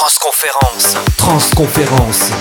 Transconférence. Transconférence.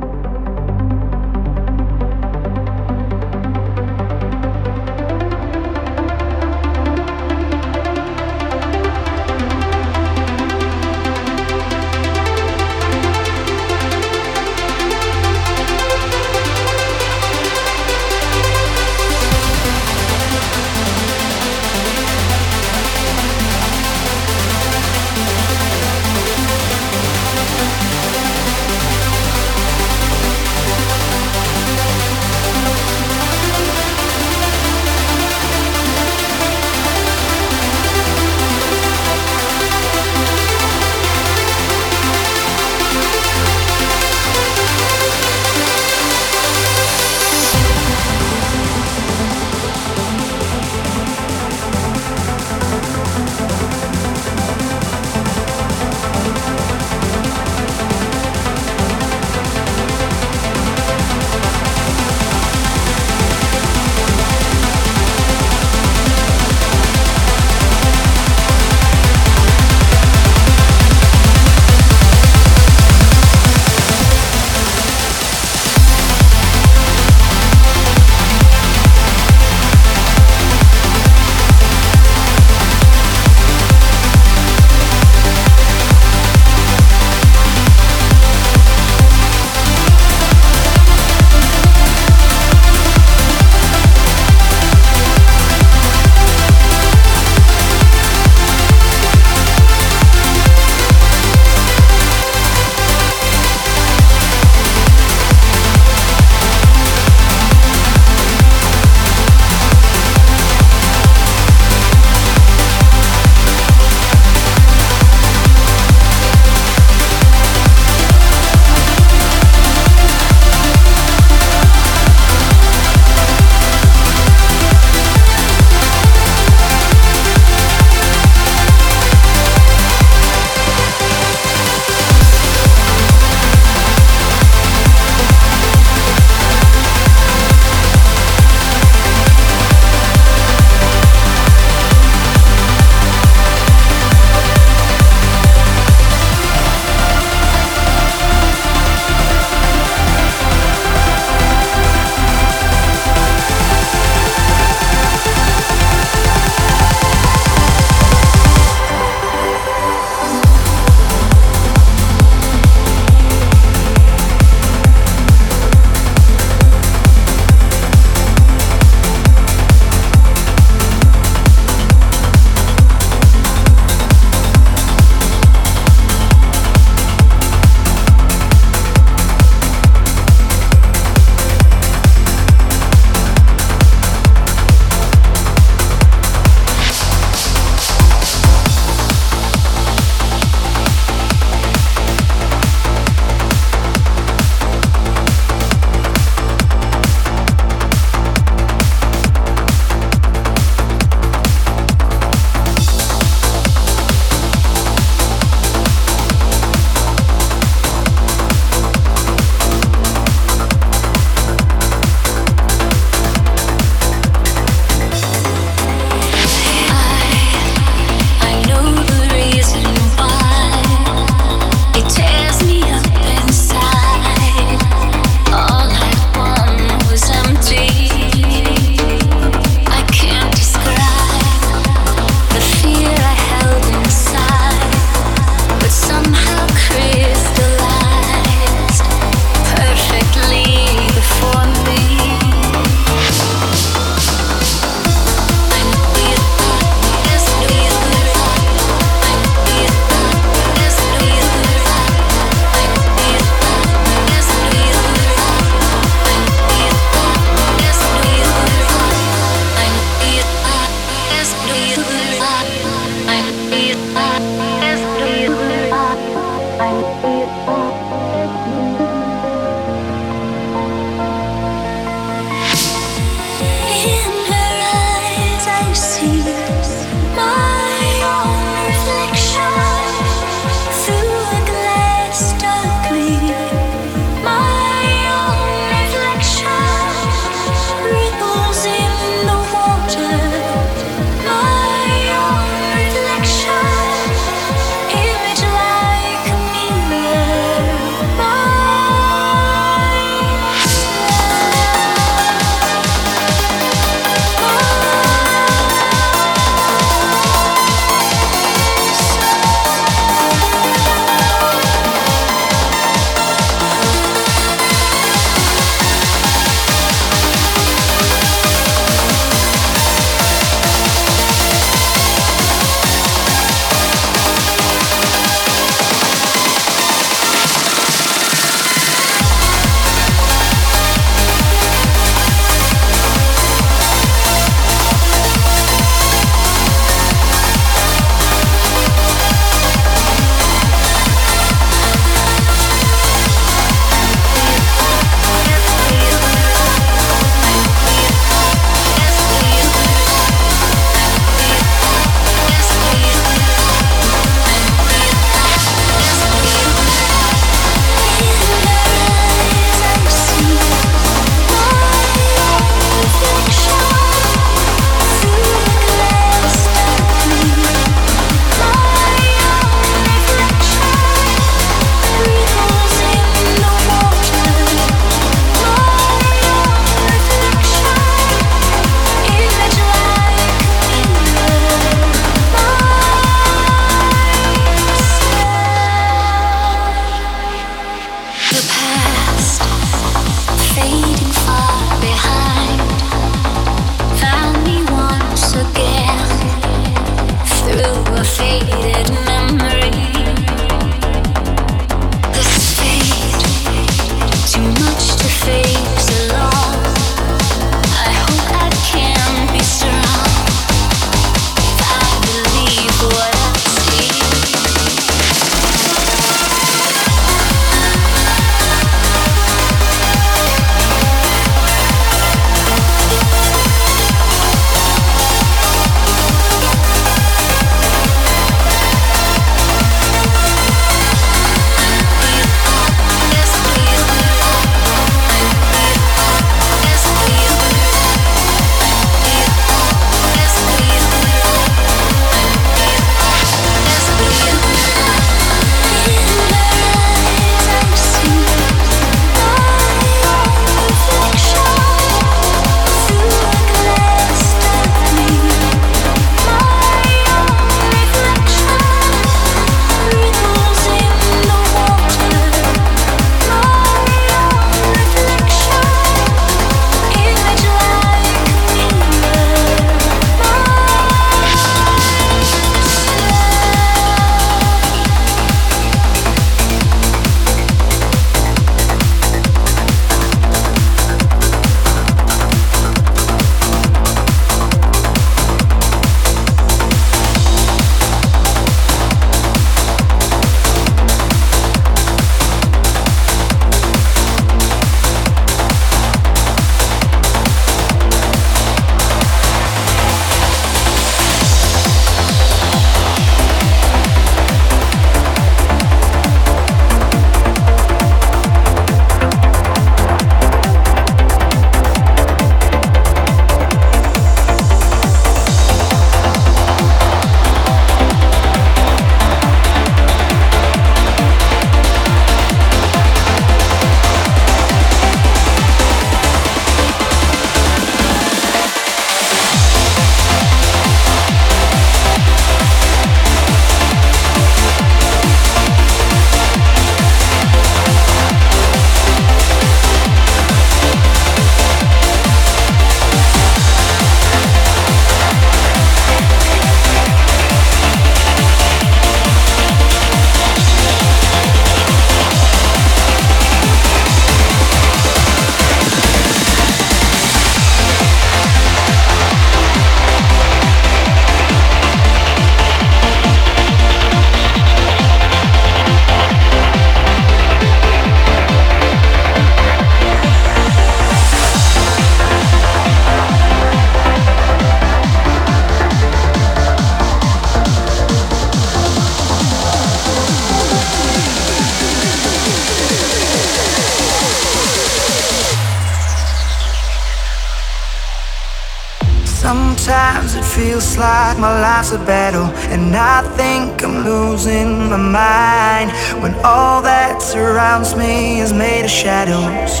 Like my life's a battle, and I think I'm losing my mind when all that surrounds me is made of shadows.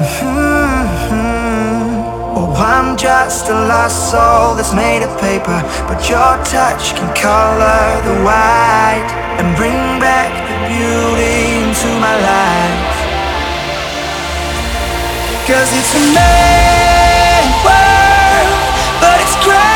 Mm-hmm. Oh, I'm just a lost soul that's made of paper, but your touch can color the white and bring back the beauty into my life. Cause it's a mad world, but it's great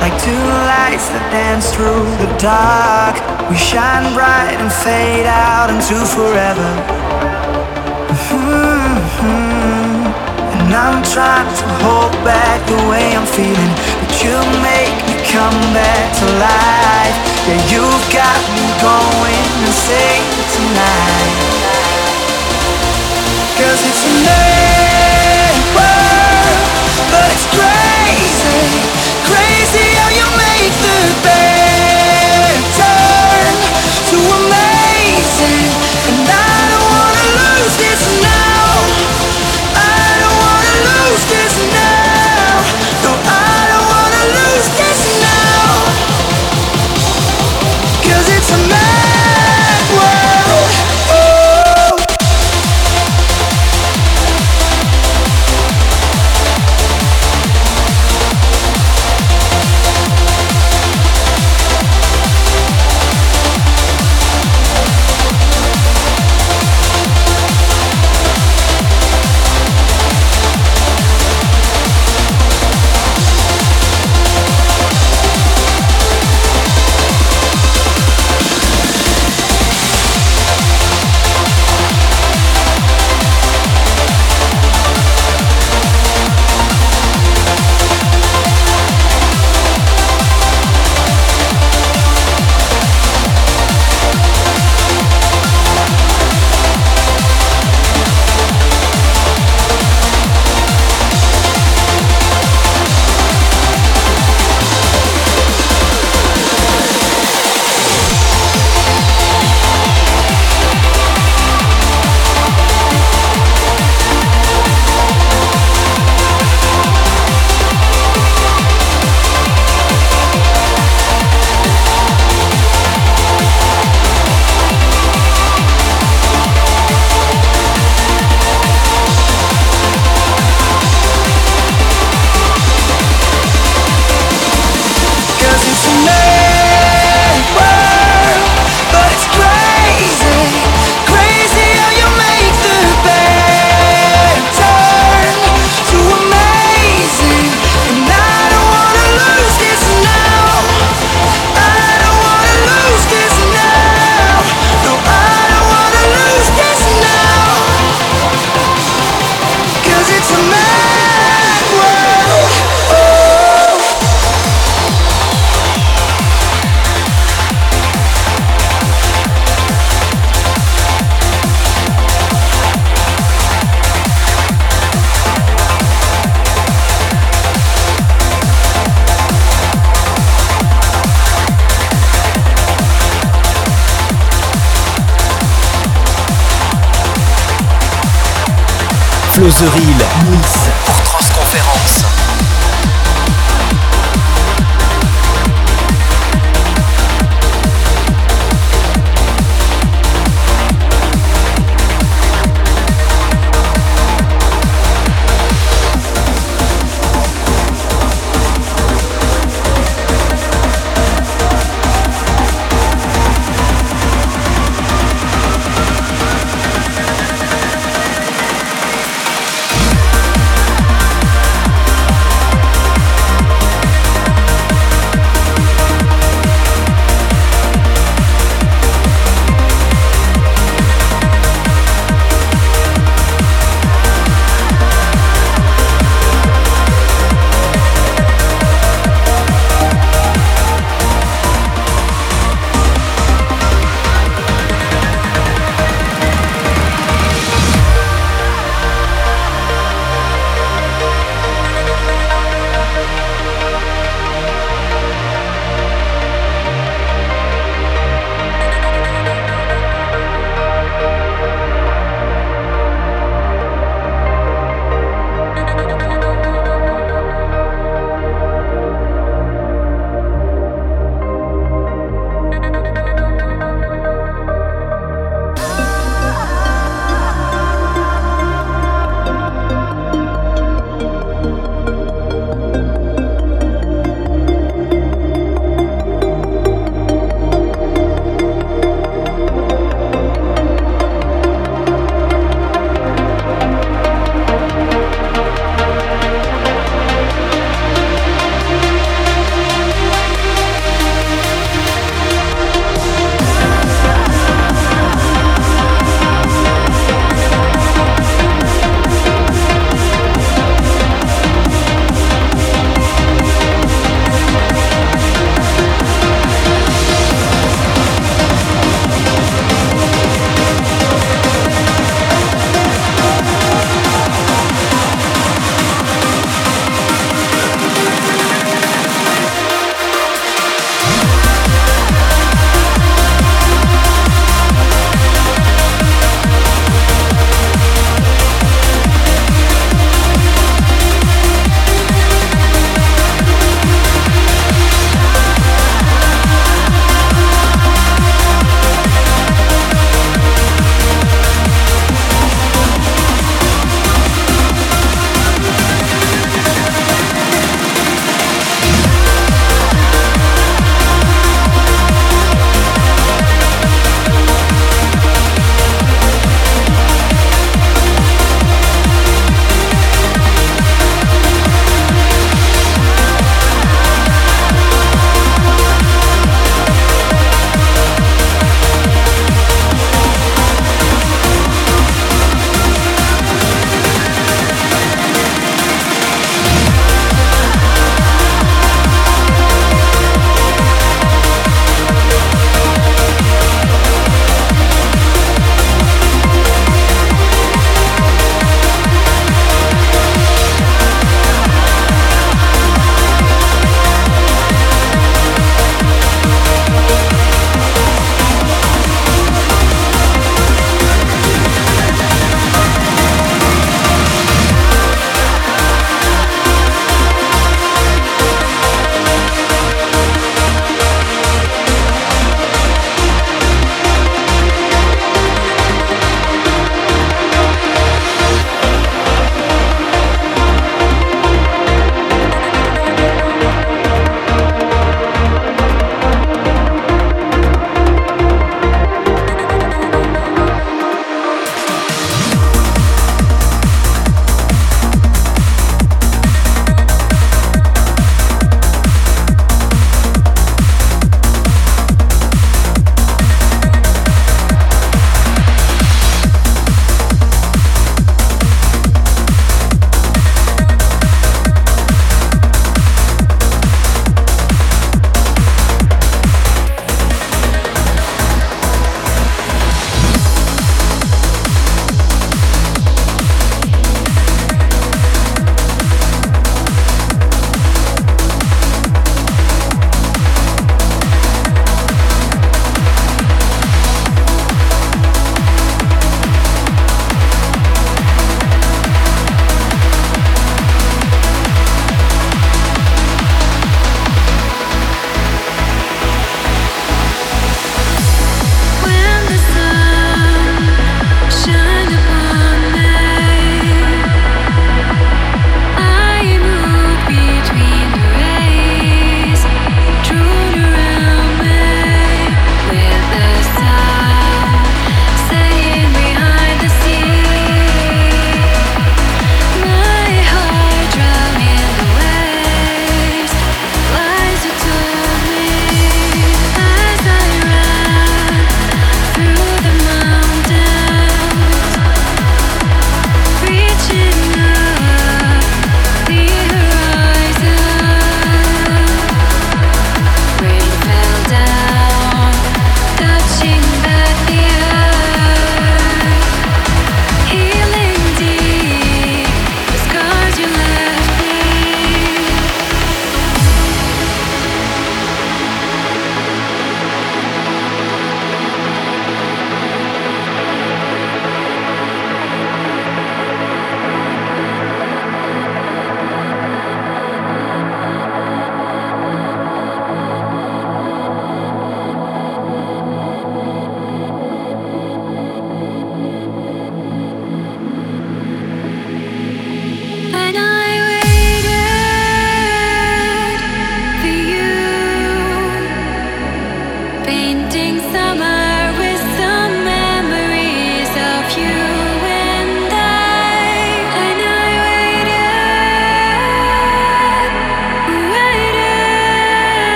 Like two lights that dance through the dark. We shine bright and fade out into forever. Mm-hmm. And I'm trying to hold back the way I'm feeling. But you make me come back to life. Yeah, you've got me going insane tonight. Cause it's a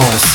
Transconférence.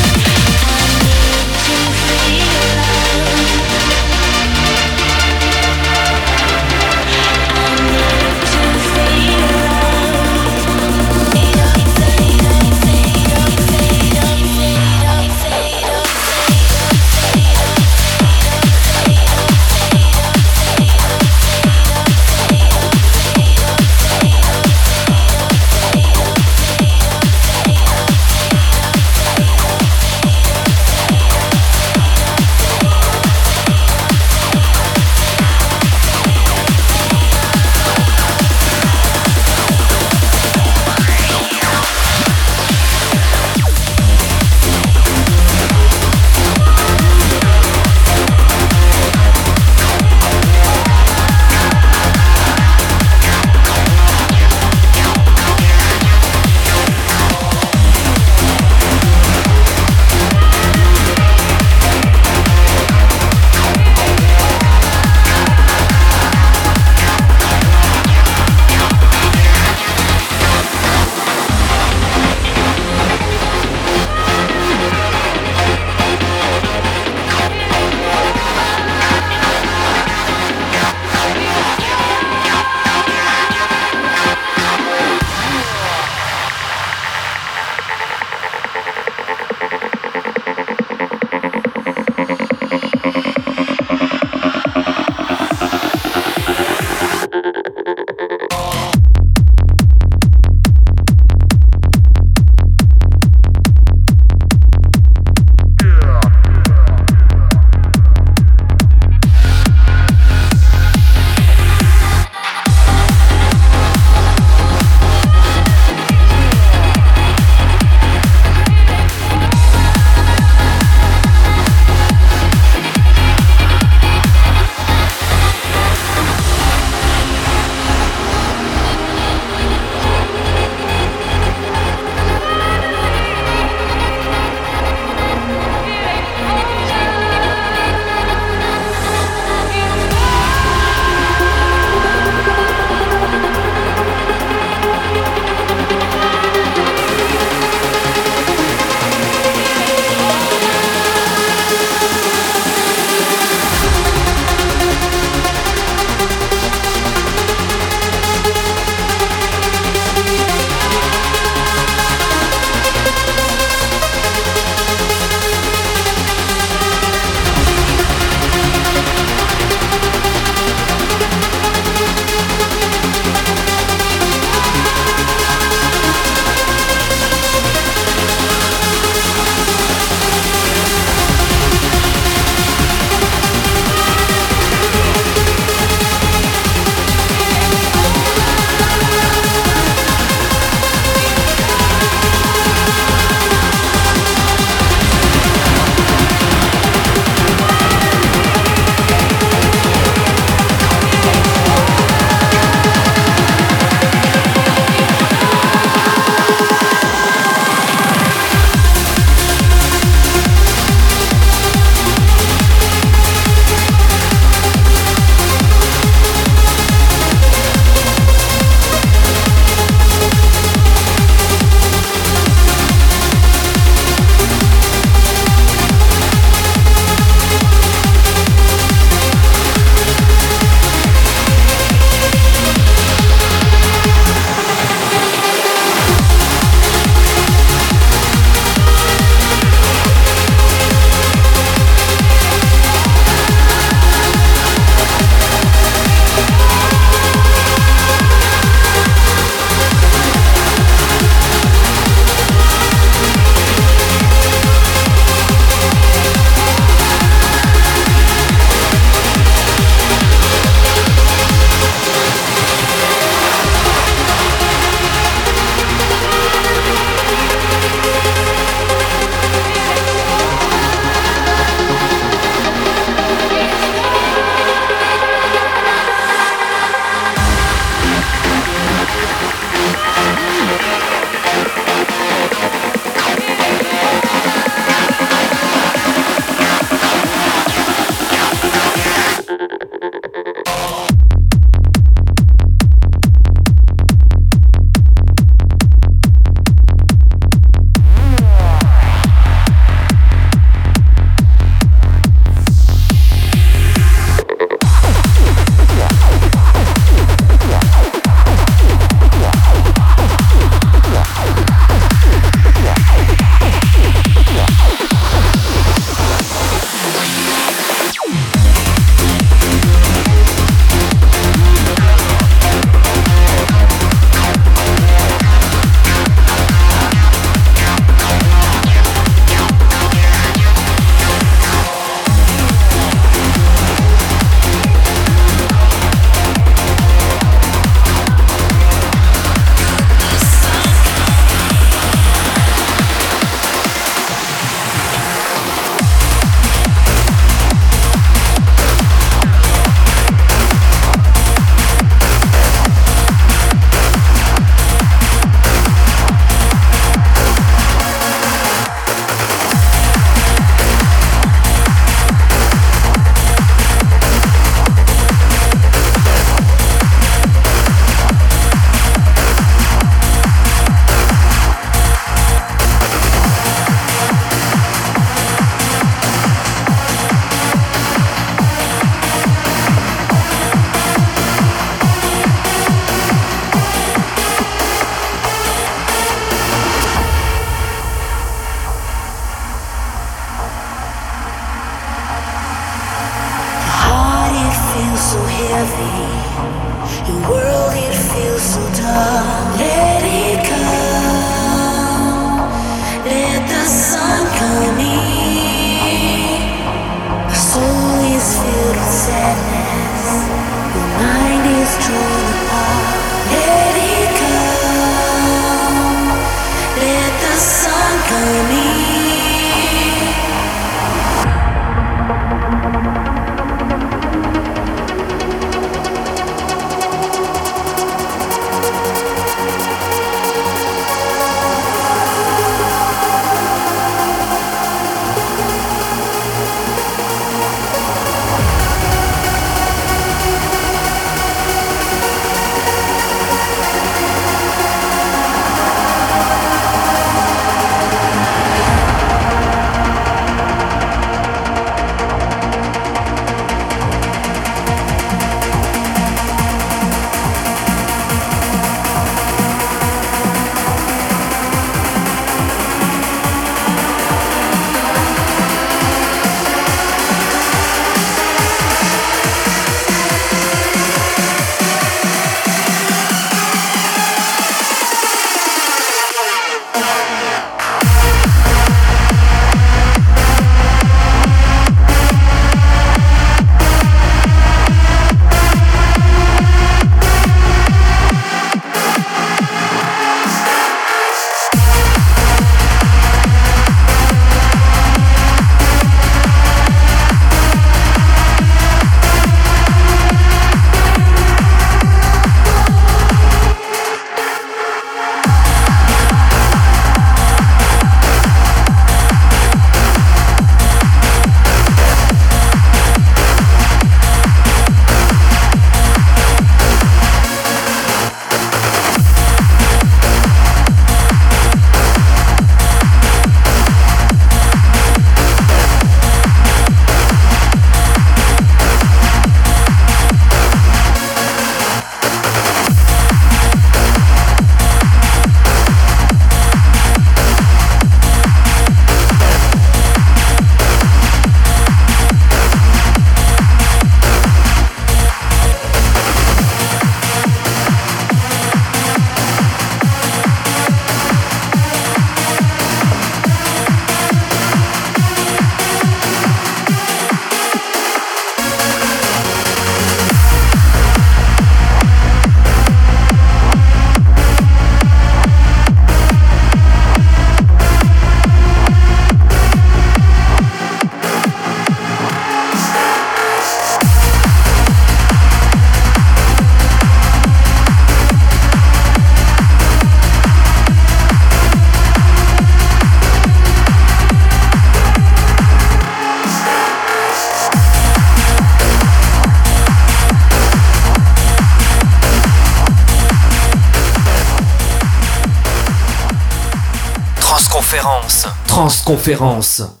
conférence.